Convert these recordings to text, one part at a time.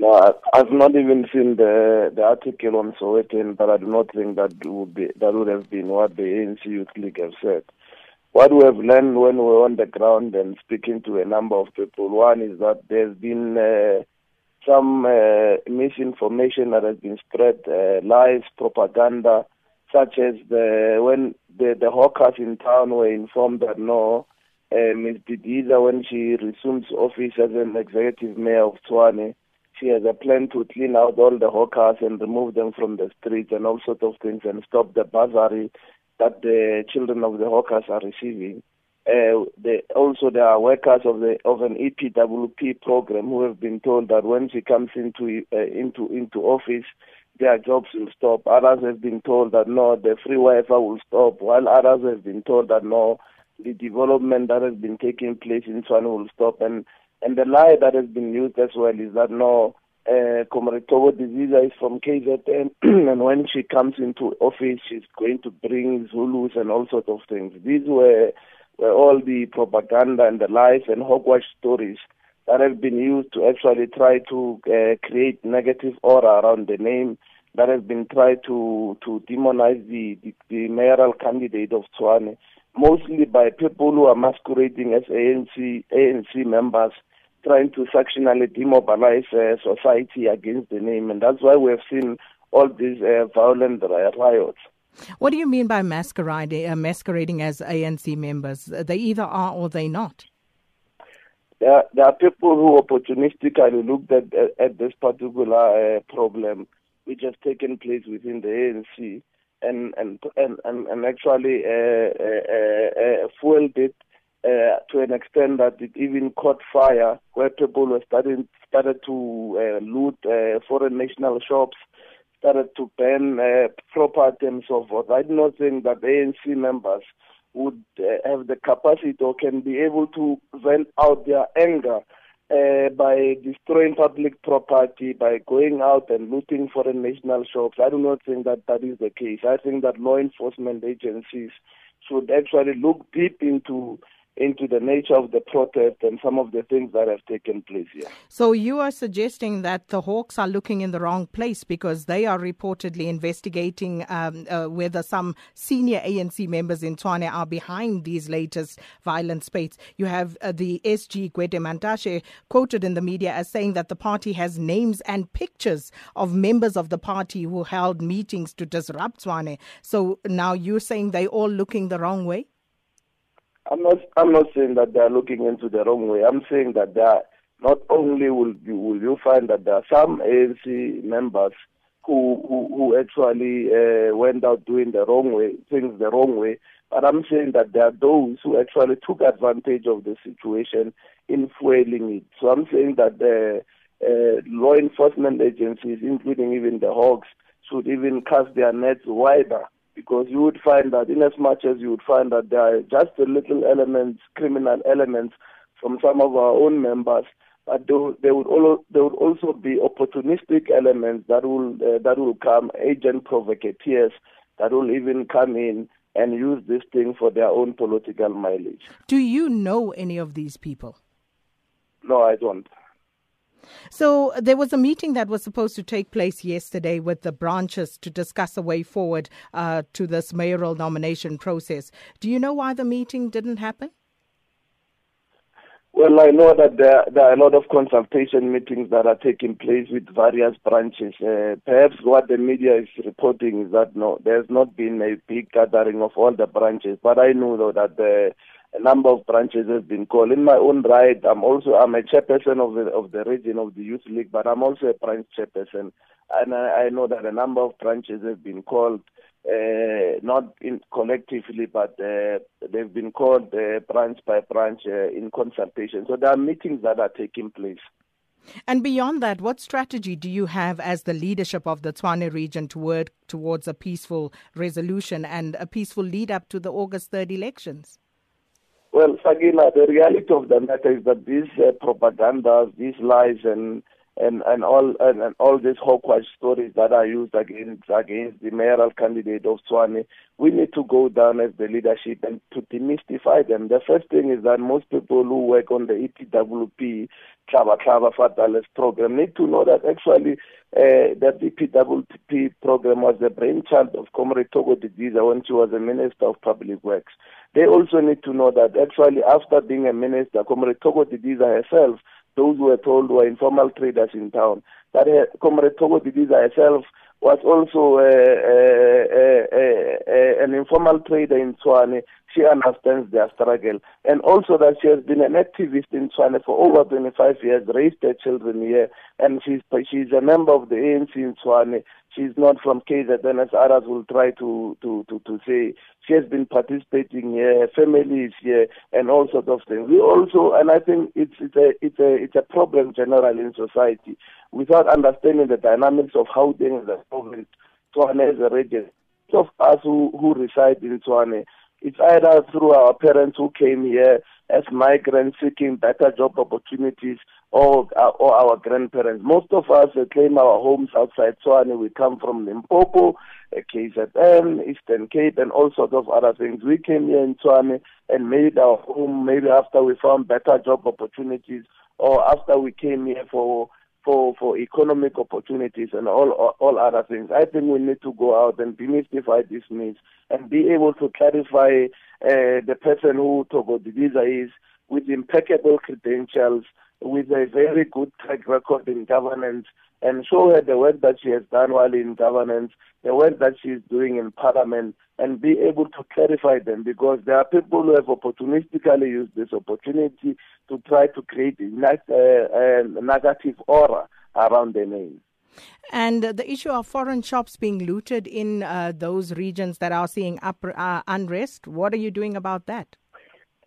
No, I've not even seen the the article on Sowetan, but I do not think that would be that would have been what the ANC Youth League have said. What we have learned when we we're on the ground and speaking to a number of people, one is that there's been uh, some uh, misinformation that has been spread, uh, lies, propaganda, such as the when the the hawkers in town were informed that no, uh, Ms. Didiza, when she resumes office as an executive mayor of Tshwane, she has a plan to clean out all the hawkers and remove them from the streets and all sorts of things and stop the bursary that the children of the hawkers are receiving. Uh, the, also, there are workers of the of an EPWP program who have been told that when she comes into uh, into into office, their jobs will stop. Others have been told that no, the free Wi-Fi will stop, while others have been told that no, the development that has been taking place in Tshwane will stop. And and the lie that has been used as well is that no, uh, Comrade Thoko Didiza is from KZN, and when she comes into office, she's going to bring Zulus and all sorts of things. These were, were all the propaganda and the lies and hogwash stories that have been used to actually try to uh, create negative aura around the name that has been tried to to demonize the, the, the mayoral candidate of Tshwane, mostly by people who are masquerading as ANC ANC members trying to sectionally demobilize uh, society against the name, and that's why we have seen all these uh, violent riots. What do you mean by masquerading, uh, masquerading as ANC members? They either are or they not. There, there are people who opportunistically looked at, at, at this particular uh, problem which has taken place within the ANC and and and and, and actually uh, uh, uh, fueled it uh, to an extent that it even caught fire, where people were starting started to uh, loot uh, foreign national shops, started to ban uh, property and so forth. I do not think that ANC members would uh, have the capacity or can be able to vent out their anger uh, by destroying public property, by going out and looting foreign national shops. I do not think that that is the case. I think that law enforcement agencies should actually look deep into into the nature of the protest and some of the things that have taken place here. So you are suggesting that the Hawks are looking in the wrong place because they are reportedly investigating um, uh, whether some senior ANC members in Tshwane are behind these latest violent spates. You have uh, the SG Gwede Mantashe quoted in the media as saying that the party has names and pictures of members of the party who held meetings to disrupt Tshwane. So now you're saying they're all looking the wrong way? I'm not. I'm not saying that they are looking into the wrong way. I'm saying that they are, not only will you will you find that there are some ANC members who who, who actually uh, went out doing the wrong way, things the wrong way. But I'm saying that there are those who actually took advantage of the situation in fueling it. So I'm saying that the uh, law enforcement agencies, including even the Hawks, should even cast their nets wider because you would find that in as much as you would find that there are just a little elements, criminal elements from some of our own members, but there would, also, there would also be opportunistic elements that will uh, that will come, agent provocateurs that will even come in and use this thing for their own political mileage. Do you know any of these people? No, I don't. So there was a meeting that was supposed to take place yesterday with the branches to discuss a way forward uh, to this mayoral nomination process. Do you know why the meeting didn't happen? Well, I know that there, there, are a lot of consultation meetings that are taking place with various branches. Uh, perhaps what the media is reporting is that no, there's not been a big gathering of all the branches. But I know though that the a number of branches have been called. In my own right, I'm also I'm a chairperson of the of the region of the youth league, but I'm also a branch chairperson, and I, I know that a number of branches have been called, uh, not in collectively, but uh, they've been called uh, branch by branch uh, in consultation. So there are meetings that are taking place. And beyond that, what strategy do you have as the leadership of the Tshwane region to work towards a peaceful resolution and a peaceful lead up to the August 3rd elections? Well, Sakina, the reality of the matter is that these uh, propagandas, these lies, and and and all and, and all these hawkwash stories that are used against against the mayoral candidate of Tshwane, we need to go down as the leadership and to demystify them. The first thing is that most people who work on the EPWP Klaba Klaba Fatales program need to know that actually uh, that EPWP program was the brainchild of Comrade Thoko Didiza when she was a Minister of Public Works. They also need to know that actually after being a minister, Comrade Thoko Didiza herself those who were told were informal traders in town. That uh, Comrade Thoko Didiza herself was also uh, uh, uh, uh, an informal trader in Tshwane. She understands their struggle. And also that she has been an activist in Tshwane for over 25 years, raised her children here, and she's, she's a member of the ANC in Tshwane. She's not from KZN, as others will try to, to, to, to say. She has been participating here, her family is here, and all sorts of things. We also, and I think it's, it's, a, it's, a, it's a problem generally in society without understanding the dynamics of how things are province, Tshwane is a region. Of us who, who reside in Tshwane, it's either through our parents who came here as migrants seeking better job opportunities or, or our grandparents. Most of us uh, claim our homes outside Tshwane. We come from Limpopo, uh, KZN, Eastern Cape, and all sorts of other things. We came here in Tshwane and made our home maybe after we found better job opportunities or after we came here for for for economic opportunities and all, all, all other things. I think we need to go out and demystify these myths and be able to clarify uh, the person who Thoko Didiza is with impeccable credentials, with a very good track record in governance, and show her the work that she has done while in governance, the work that she is doing in parliament, and be able to clarify them because there are people who have opportunistically used this opportunity to try to create a, a negative aura around the name. And the issue of foreign shops being looted in uh, those regions that are seeing up, uh, unrest, what are you doing about that?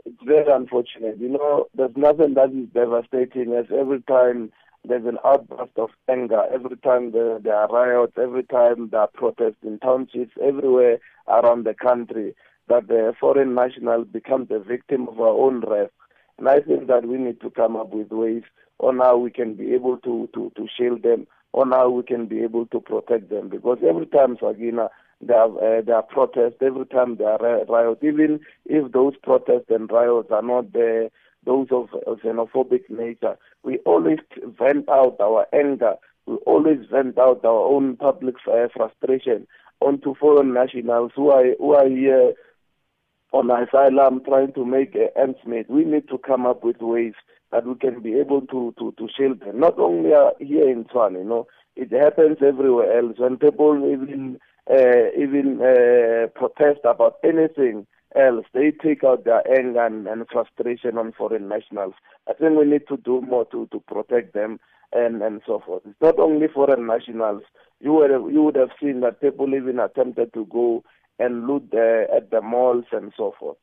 It's very unfortunate. You know, there's nothing that is devastating as every time there's an outburst of anger, every time there, there are riots, every time there are protests in townships, everywhere around the country, that the foreign nationals become the victim of our own wrath. And I think that we need to come up with ways on how we can be able to, to, to shield them, on how we can be able to protect them. Because every time, Sakina, there are, uh, there are protests, every time there are riots, even if those protests and riots are not there, those of, xenophobic nature, we always vent out our anger, we always vent out our own public uh, frustration onto foreign nationals who are, who are here on asylum trying to make ends meet. We need to come up with ways that we can be able to, to, to shield them. Not only here in Tshwane, you know, it happens everywhere else. When people even uh, even uh, protest about anything else, they take out their anger and, and frustration on foreign nationals. I think we need to do more to, to protect them and, and so forth. It's not only foreign nationals. You would have, you would have seen that people even attempted to go and loot uh, at the malls and so forth.